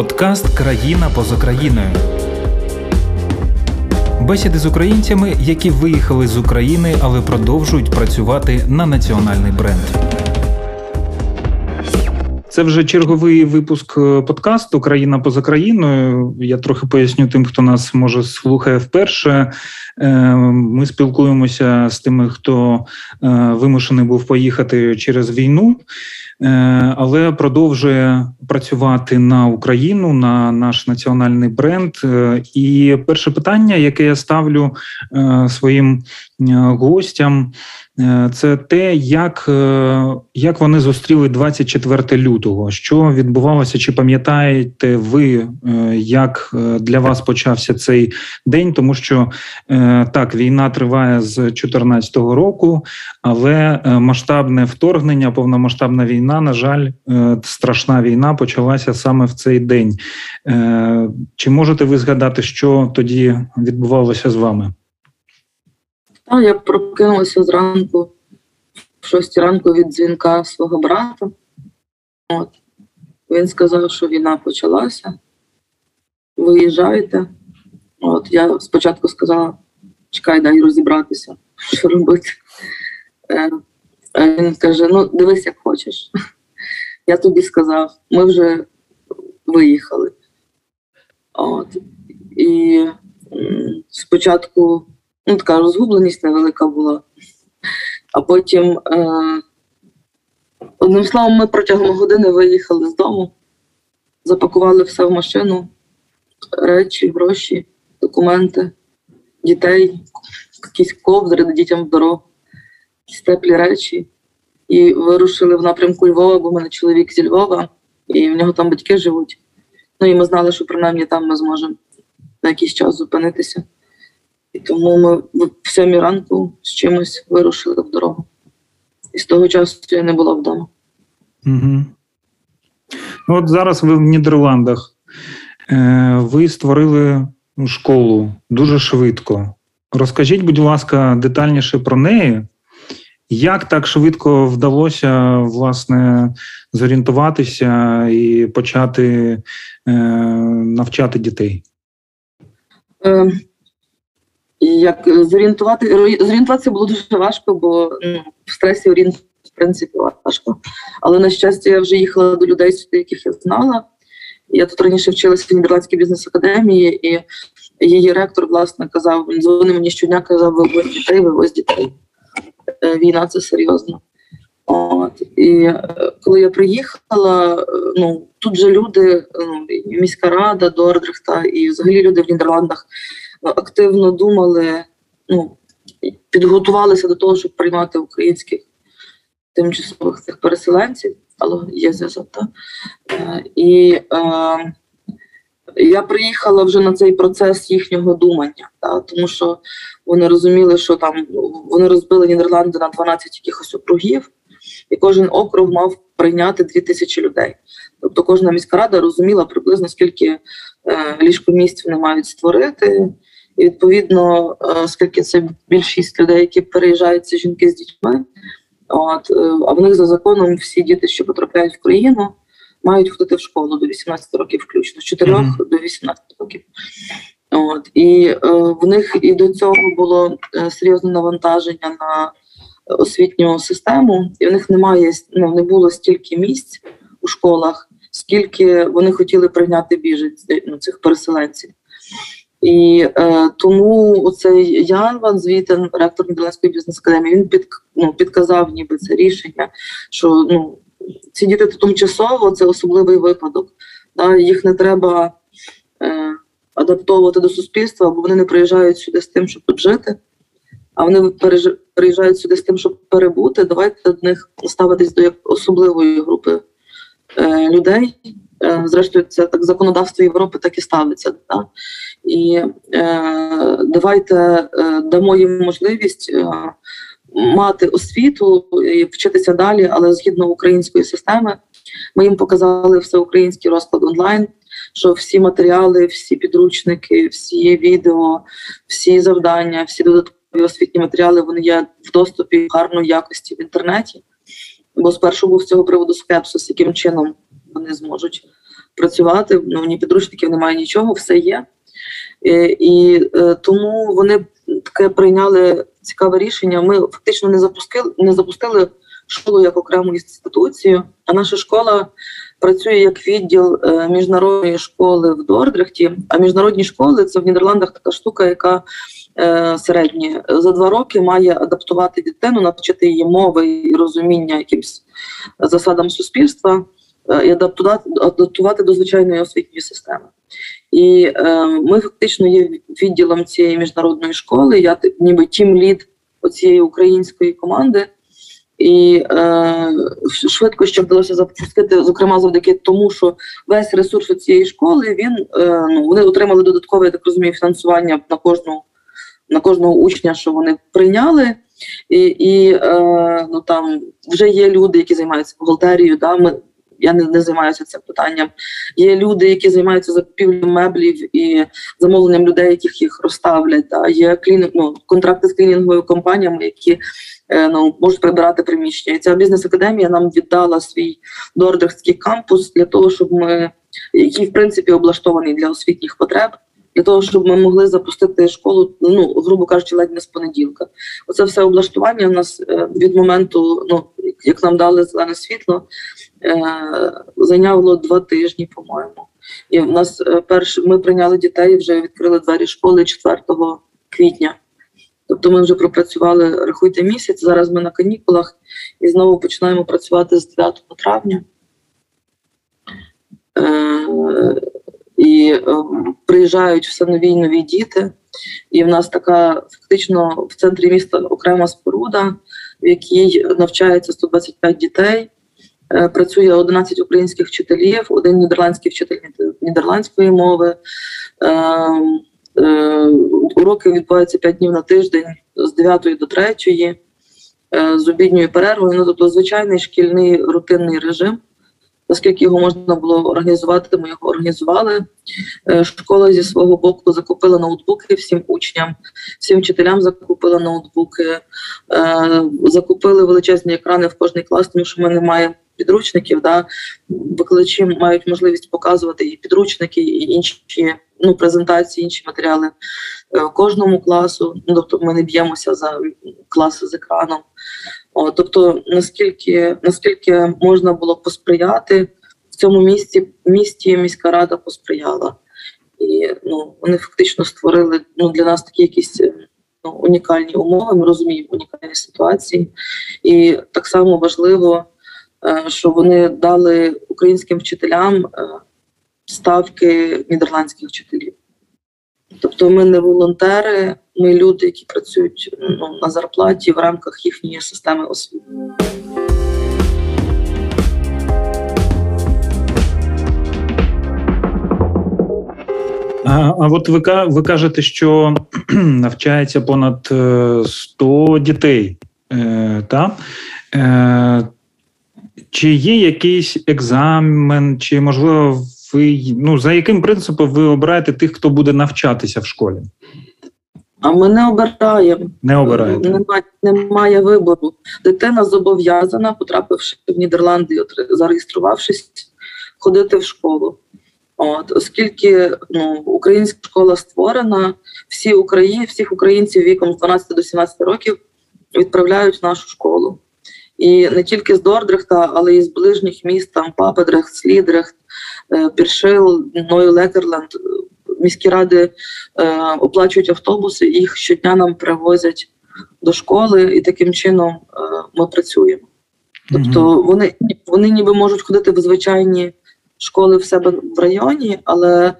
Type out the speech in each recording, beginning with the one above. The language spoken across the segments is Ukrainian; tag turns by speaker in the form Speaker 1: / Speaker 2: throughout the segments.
Speaker 1: Подкаст Країна поза країною. Бесіди з українцями, які виїхали з України, але продовжують працювати на національний бренд. Це вже черговий випуск е, подкасту Країна поза країною. Я трохи поясню тим, хто нас може слухає вперше. Е, ми спілкуємося з тими, хто е, вимушений був поїхати через війну. Але продовжує працювати на Україну на наш національний бренд. І перше питання, яке я ставлю своїм гостям, Е, це те, як е, як вони зустріли 24 лютого. Що відбувалося? Чи пам'ятаєте ви, е, як для вас почався цей день? Тому що так, війна триває з 2014 року, але масштабне вторгнення, повномасштабна війна, на жаль, страшна війна почалася саме в цей день. Чи можете ви згадати, що тоді відбувалося з вами?
Speaker 2: Я прокинулася зранку, в шостій ранку від дзвінка свого брата. От. Він сказав, що війна почалася. Виїжджайте. От я спочатку сказала, чекай, дай розібратися, що робити. Е, а Він каже: ну, дивись, як хочеш. Я тобі сказав, ми вже виїхали. От. І спочатку ну, така розгубленість невелика була. А потім, е, одним словом, ми протягом години виїхали з дому, запакували все в машину, речі, гроші, документи, дітей, якісь ковдри дітям в дорогу, якісь теплі речі. І вирушили в напрямку Львова, бо в мене чоловік зі Львова, і в нього там батьки живуть. Ну і ми знали, що принаймні там ми зможемо на якийсь час зупинитися. І тому ми в сьомій ранку з чимось вирушили в дорогу. І з того часу я не була вдома.
Speaker 1: Угу. От зараз ви в Нідерландах. Е, ви створили школу дуже швидко. Розкажіть, будь ласка, детальніше про неї. Як так швидко вдалося власне зорієнтуватися і почати е, навчати дітей?
Speaker 2: Е, як зорієнтувати зорієнтуватися було дуже важко, бо ну, в стресі орієнтуватися, в принципі важко. Але на щастя, я вже їхала до людей, яких я знала. Я тут раніше вчилася в Нідерландській бізнес-академії, і її ректор, власне, казав: дзвонив мені щодня, казав, вивозь дітей, вивозь дітей. Е, війна це серйозно. От. І е, коли я приїхала, е, ну тут же люди, ну, міська рада Дордрихта, і взагалі люди в Нідерландах активно думали, ну, підготувалися до того, щоб приймати українських тимчасових цих переселенців, але і е, я приїхала вже на цей процес їхнього думання, так? тому що вони розуміли, що там вони розбили Нідерланди на 12 якихось округів, і кожен округ мав прийняти 2000 людей. Тобто кожна міська рада розуміла приблизно скільки е, ліжкомісць вони мають створити, і відповідно, е, оскільки це більшість людей, які переїжджають, це жінки з дітьми. От, е, А в них за законом всі діти, що потрапляють в країну, мають ходити в школу до 18 років, включно з 4 mm -hmm. до 18 років. От, І е, в них і до цього було е, серйозне навантаження на освітню систему, і в них немає ну, не було стільки місць у школах, скільки вони хотіли прийняти біженців ну, цих переселенців. І е, тому цей Ян Ван Звітен, ректор Нідерландської бізнес-академії, він під, ну, підказав ніби це рішення, що ну, ці діти тимчасово це особливий випадок. Да, Їх не треба е, адаптовувати до суспільства, бо вони не приїжджають сюди з тим, щоб тут жити, а вони приїжджають сюди з тим, щоб перебути. Давайте до них ставитись до як особливої групи е, людей. Е, зрештою, це так законодавство Європи так і ставиться. Да? І е, давайте е, дамо їм можливість е, мати освіту і вчитися далі, але згідно української системи, ми їм показали всеукраїнський розклад онлайн. Що всі матеріали, всі підручники, всі відео, всі завдання, всі додаткові освітні матеріали вони є в доступі гарної якості в інтернеті. Бо спершу був з цього приводу скепсис, яким чином вони зможуть працювати. Ну ні підручників немає нічого, все є. І, і е, тому вони таке прийняли цікаве рішення. Ми фактично не запустили, не запустили школу як окрему інституцію, а наша школа працює як відділ е, міжнародної школи в Дордрехті. А міжнародні школи це в Нідерландах така штука, яка е, середні за два роки має адаптувати дитину, навчити її мови і розуміння якимсь засадам суспільства е, і адаптувати, до звичайної освітньої системи. І е, ми фактично є відділом цієї міжнародної школи. Я ніби тім лід цієї української команди. І е, швидко ще вдалося запустити, зокрема, завдяки тому, що весь ресурс цієї школи він е, ну вони отримали додаткове, я так розумію, фінансування на кожну на кожного учня, що вони прийняли, і і е, ну там вже є люди, які займаються бухгалтерією. Да, ми я не, не займаюся цим питанням. Є люди, які займаються закупівлею меблів і замовленням людей, яких їх розставлять. Да. Є клінінг, ну, контракти з клінінговими компаніями, які е, ну, можуть прибирати приміщення. І ця бізнес-академія нам віддала свій Дордерський кампус для того, щоб ми, який в принципі облаштований для освітніх потреб для того, щоб ми могли запустити школу, ну грубо кажучи, ледь не з понеділка. Оце все облаштування у нас е, від моменту, ну як нам дали зелене світло, е, зайняло два тижні, по-моєму. І в нас е, перш ми прийняли дітей, вже відкрили двері школи 4 квітня. Тобто ми вже пропрацювали, рахуйте місяць. Зараз ми на канікулах і знову починаємо працювати з 9 травня і е, приїжджають все нові й нові діти. І в нас така фактично в центрі міста окрема споруда, в якій навчається 125 дітей. Е, працює 11 українських вчителів, один нідерландський вчитель нідерландської мови. Е, е, уроки відбуваються 5 днів на тиждень з 9 до 3, е, з обідньою перервою. Ну тобто звичайний шкільний рутинний режим. Наскільки його можна було організувати, ми його організували. Е, школа зі свого боку закупила ноутбуки всім учням, всім вчителям закупила ноутбуки, е, закупили величезні екрани в кожний клас, тому що ми не маємо підручників. Да? Викладачі мають можливість показувати і підручники, і інші ну, презентації, інші матеріали е, кожному класу. Ну, тобто ми не б'ємося за класи з екраном. О, тобто, наскільки наскільки можна було посприяти в цьому місті, місті міська рада посприяла, і ну вони фактично створили ну для нас такі якісь ну, унікальні умови. Ми розуміємо унікальні ситуації, і так само важливо, е, що вони дали українським вчителям е, ставки нідерландських вчителів. Тобто, ми не волонтери, ми люди, які працюють ну, на зарплаті в рамках їхньої системи освіти.
Speaker 1: А а от ви ви кажете, що навчається понад 100 е, дітей, е, та? Е, чи є якийсь екзамен, чи можливо ви ну за яким принципом ви обираєте тих, хто буде навчатися в школі?
Speaker 2: А ми не обираємо.
Speaker 1: Не обираєте.
Speaker 2: Немає, немає вибору. Дитина зобов'язана, потрапивши в Нідерланди, зареєструвавшись, ходити в школу. От, Оскільки ну, українська школа створена, всі Україні, всіх українців віком з 12 до 17 років відправляють в нашу школу. І не тільки з Дордрехта, але й з ближніх міст, там Папендрехт, Слідрехт, Піршил, Нью-Леккерланд. Міські ради е, оплачують автобуси, їх щодня нам привозять до школи, і таким чином е, ми працюємо. Тобто вони вони ніби можуть ходити в звичайні школи в себе в районі, але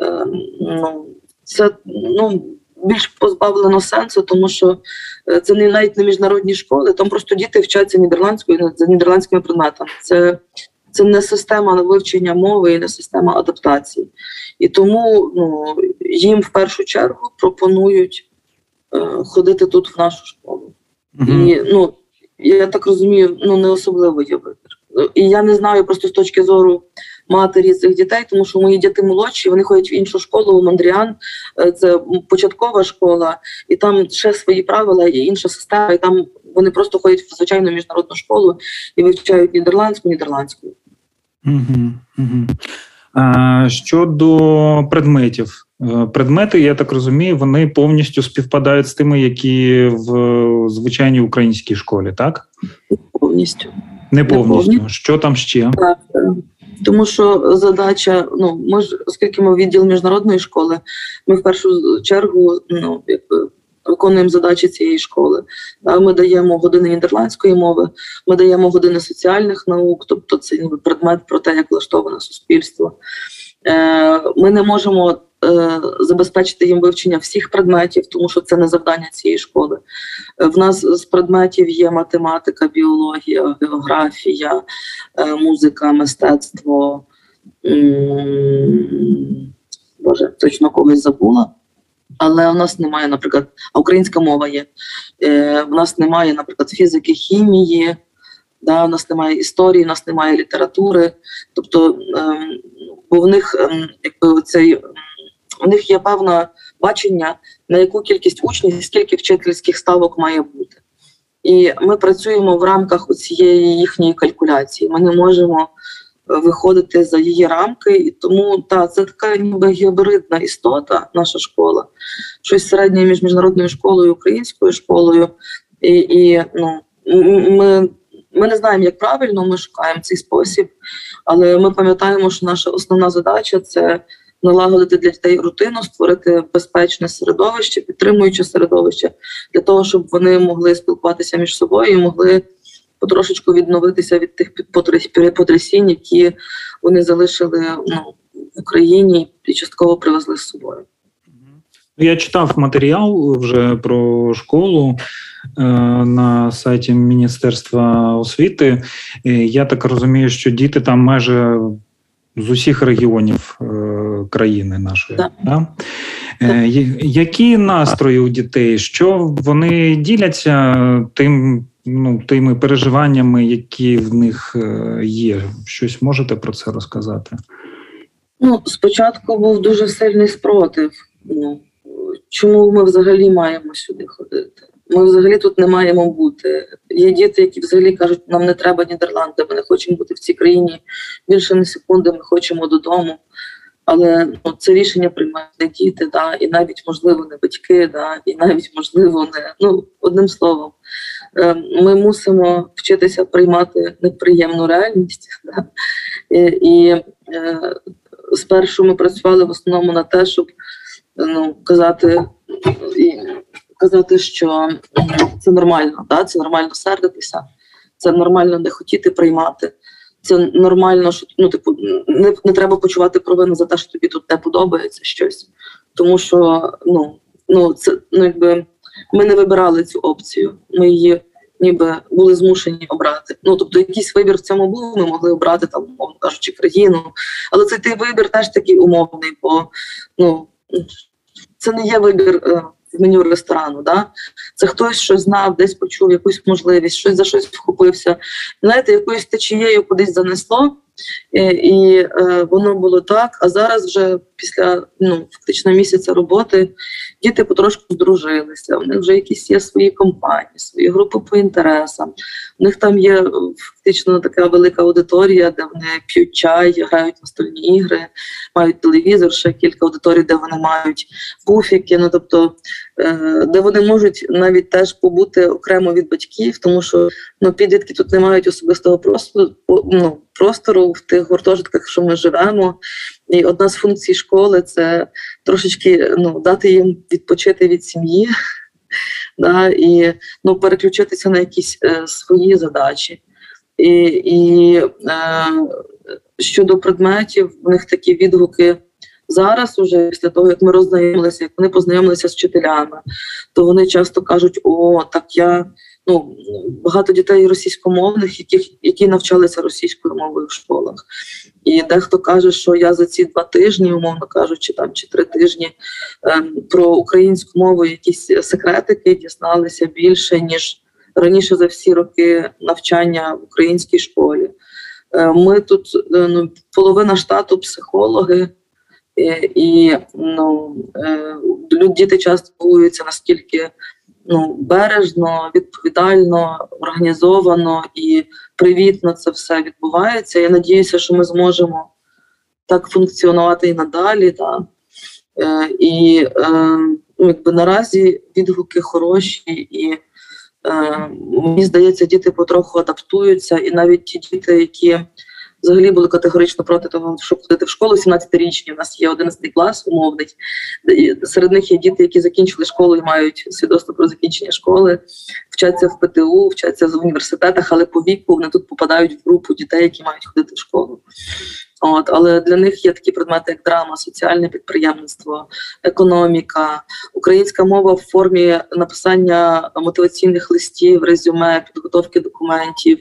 Speaker 2: е, ну, це ну, більш позбавлено сенсу, тому що е, це не навіть не міжнародні школи, там просто діти вчаться нідерландською за нідерландськими предметами. Це це не система вивчення мови і не система адаптації. І тому ну, їм в першу чергу пропонують е, ходити тут в нашу школу. Mm-hmm. І ну, я так розумію, ну не особливо є вибір. І я не знаю просто з точки зору матері цих дітей, тому що мої діти молодші, вони ходять в іншу школу у Мандріан, е, це початкова школа, і там ще свої правила, і інша система. І там вони просто ходять в звичайну міжнародну школу і вивчають нідерландську, нідерландську.
Speaker 1: Угу, угу. Щодо предметів, е, предмети, я так розумію, вони повністю співпадають з тими, які в звичайній українській школі, так?
Speaker 2: Повністю.
Speaker 1: Не повністю. Не Що там ще?
Speaker 2: Так. Тому що задача, ну ми ж, оскільки ми відділ міжнародної школи, ми в першу чергу ну, виконуємо задачі цієї школи. Ми даємо години нідерландської мови, ми даємо години соціальних наук, тобто це ніби предмет про те, як влаштоване суспільство. Е, ми не можемо е, забезпечити їм вивчення всіх предметів, тому що це не завдання цієї школи. Е, в нас з предметів є математика, біологія, географія, музика, мистецтво. Боже, точно когось забула але у нас немає, наприклад, українська мова є. Е, У нас немає, наприклад, фізики, хімії, да, у нас немає історії, у нас немає літератури. Тобто, е, бо в них е, якби цей. У них є певне бачення, на яку кількість учнів, скільки вчительських ставок має бути. І ми працюємо в рамках цієї їхньої калькуляції. Ми не можемо виходити за її рамки, і тому та це така ніби гібридна істота, наша школа, щось середнє між міжнародною школою, українською школою, і і ну ми. Ми не знаємо, як правильно ми шукаємо цей спосіб, але ми пам'ятаємо, що наша основна задача це налагодити для дітей рутину, створити безпечне середовище, підтримуюче середовище для того, щоб вони могли спілкуватися між собою і могли потрошечку відновитися від тих потрясінь, які вони залишили ну, в Україні і частково привезли з собою.
Speaker 1: Я читав матеріал вже про школу е, на сайті Міністерства освіти. Я так розумію, що діти там майже з усіх регіонів е, країни нашої. Да. Да? Е, які настрої у дітей? Що вони діляться тим? Ну, тими переживаннями, які в них е, є. Щось можете про це розказати?
Speaker 2: Ну, спочатку був дуже сильний спротив. Ну, Чому ми взагалі маємо сюди ходити? Ми взагалі тут не маємо бути. Є діти, які взагалі кажуть, нам не треба Нідерланди, ми не хочемо бути в цій країні більше не секунди, ми хочемо додому. Але ну, це рішення приймають не діти, да, і навіть можливо не батьки, да, і навіть можливо не ну одним словом. Е, ми мусимо вчитися приймати неприємну реальність. Да? І, і е, спершу ми працювали в основному на те, щоб ну, казати, і, казати, що це нормально, да? це нормально сердитися, це нормально не хотіти приймати. Це нормально, що ну типу не не треба почувати провину за те, що тобі тут не подобається щось, тому що ну ну це ну якби ми не вибирали цю опцію. Ми її ніби були змушені обрати. Ну тобто, якийсь вибір в цьому був. Ми могли обрати там, умовно кажучи, країну. Але цей той вибір теж такий умовний, бо ну це не є вибір е, в меню ресторану. Да? Це хтось щось знав, десь почув якусь можливість, щось за щось вхопився. Знаєте, якоюсь течією кудись занесло. І, і е, воно було так. А зараз, вже після ну фактично місяця роботи, діти потрошку здружилися. У них вже якісь є свої компанії, свої групи по інтересам. У них там є фактично така велика аудиторія, де вони п'ють чай, грають настольні ігри, мають телевізор, ще кілька аудиторій, де вони мають пуфіки. Ну тобто, е, де вони можуть навіть теж побути окремо від батьків, тому що ну підлітки тут не мають особистого простору. Ну, простору в тих гуртожитках, що ми живемо. І одна з функцій школи це трошечки ну, дати їм відпочити від сім'ї да, і ну, переключитися на якісь е, свої задачі. І і е, щодо предметів, в них такі відгуки зараз, уже після того, як ми роззнайомилися, як вони познайомилися з вчителями, то вони часто кажуть: О, так я ну багато дітей російськомовних, яких які навчалися російською мовою в школах. І дехто каже, що я за ці два тижні, умовно кажучи, там чи три тижні ем, про українську мову якісь секретики дізналися більше ніж раніше за всі роки навчання в українській школі. Е, ми тут е, ну, половина штату психологи. І, ну, е, діти часто дивуються, наскільки ну, бережно, відповідально, організовано і привітно це все відбувається. Я надіюся, що ми зможемо так функціонувати і надалі. Да. Е, І е, ну, якби наразі відгуки хороші, і е, мені здається, діти потроху адаптуються, і навіть ті діти, які взагалі були категорично проти того, щоб ходити в школу 17-річні. У нас є 11 клас умовний. Серед них є діти, які закінчили школу і мають свідоцтво про закінчення школи, вчаться в ПТУ, вчаться в університетах, але по віку вони тут попадають в групу дітей, які мають ходити в школу. От, Але для них є такі предмети, як драма, соціальне підприємництво, економіка, українська мова в формі написання мотиваційних листів, резюме, підготовки документів,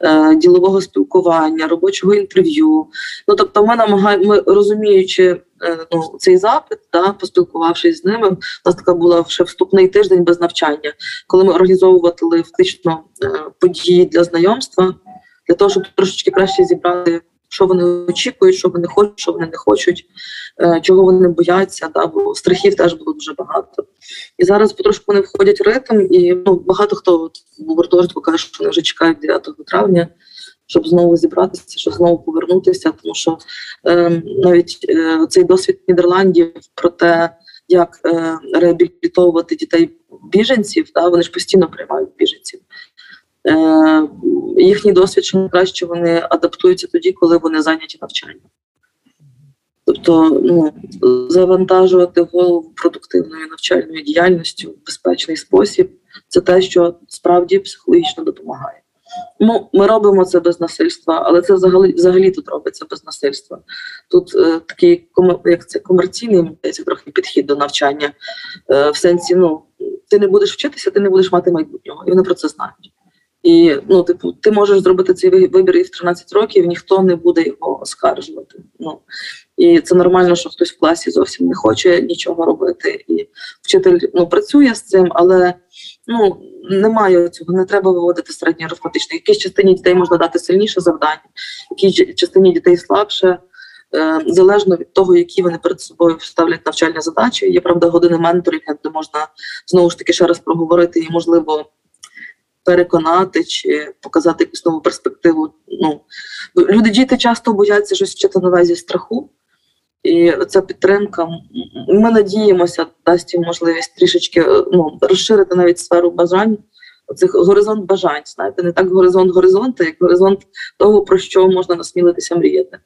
Speaker 2: е, ділового спілкування, робочого інтерв'ю. Ну тобто, ми намагаємо, ми розуміючи е, ну, цей запит, да, поспілкувавшись з ними, у нас така була ще вступний тиждень без навчання, коли ми організовували фактично е, події для знайомства, для того, щоб трошечки краще зібрати що вони очікують, що вони хочуть, що вони не хочуть, е, чого вони бояться, да, бо страхів теж було дуже багато. І зараз потрошку вони входять в ритм, і ну, багато хто в гуртожитку каже, що вони вже чекають 9 травня, щоб знову зібратися, щоб знову повернутися. Тому що е, навіть е, цей досвід Нідерландів про те, як е, реабілітовувати дітей біженців, да, вони ж постійно приймають біженців. Е, їхній досвід що краще вони адаптуються тоді, коли вони зайняті навчанням. Тобто ну, завантажувати голову продуктивною навчальною діяльністю в безпечний спосіб це те, що справді психологічно допомагає. Ну, Ми робимо це без насильства, але це взагалі взагалі тут робиться без насильства. Тут е, такий як це комерційний трохи підхід до навчання, е, в сенсі, ну, ти не будеш вчитися, ти не будеш мати майбутнього, і вони про це знають. І ну, типу, ти можеш зробити цей вибір і в 13 років, ніхто не буде його оскаржувати. Ну і це нормально, що хтось в класі зовсім не хоче нічого робити. І вчитель ну працює з цим, але ну немає цього, не треба виводити середньо арифметичне. Якійсь частині дітей можна дати сильніше завдання, якій частині дітей слабше. Е, залежно від того, які вони перед собою ставлять навчальні задачі. Є правда години менторів, де можна знову ж таки ще раз проговорити і можливо переконати чи показати якусь нову перспективу. Ну люди діти часто бояться щось вчити нове зі страху, і ця підтримка. Ми надіємося, дасть їм можливість трішечки ну, розширити навіть сферу бажань. Цих горизонт бажань, знаєте, не так горизонт горизонту, як горизонт того, про що можна насмілитися мріяти.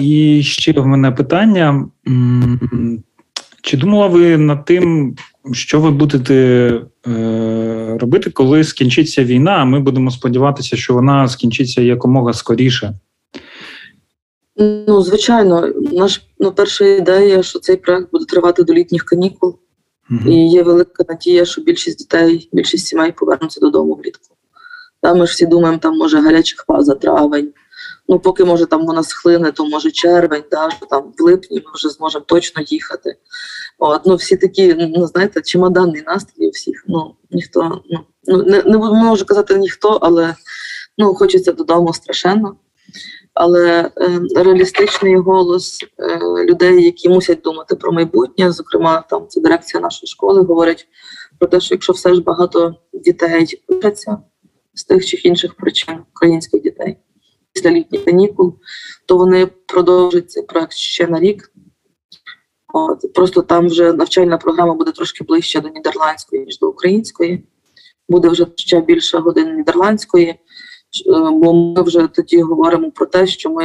Speaker 1: І ще в мене питання. Чи думала ви над тим, що ви будете е, робити, коли скінчиться війна? А ми будемо сподіватися, що вона скінчиться якомога скоріше?
Speaker 2: Ну, звичайно, наш ну, перша ідея, що цей проект буде тривати до літніх канікул, угу. і є велика надія, що більшість дітей, більшість сімей повернуться додому влітку. Там ми ж всі думаємо, там може гаряча фаза, травень. Ну, поки може там вона схлине, то може червень, да, що там в липні ми вже зможемо точно їхати. От, ну всі такі, ну знаєте, чемоданний настрій у всіх. Ну ніхто ну, ну не не можу казати ніхто, але ну хочеться додому страшенно. Але е, реалістичний голос е, людей, які мусять думати про майбутнє, зокрема, там це дирекція нашої школи, говорить про те, що якщо все ж багато дітей вчаться з тих чи інших причин українських дітей після літніх канікул, то вони продовжать цей проект ще на рік. От, Просто там вже навчальна програма буде трошки ближче до нідерландської, ніж до української. Буде вже ще більше годин нідерландської, е, бо ми вже тоді говоримо про те, що ми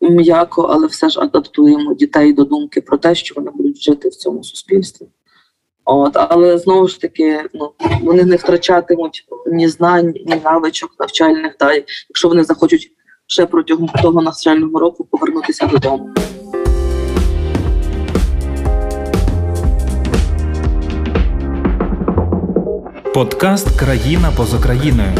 Speaker 2: м'яко, але все ж адаптуємо дітей до думки про те, що вони будуть жити в цьому суспільстві. От, Але знову ж таки, ну вони не втрачатимуть ні знань, ні навичок навчальних, да, якщо вони захочуть ще протягом того навчального року повернутися додому.
Speaker 3: Подкаст Країна поза країною.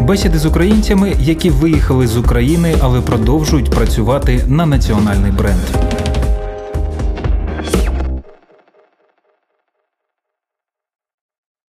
Speaker 3: Бесіди з українцями, які виїхали з України, але продовжують працювати на національний бренд.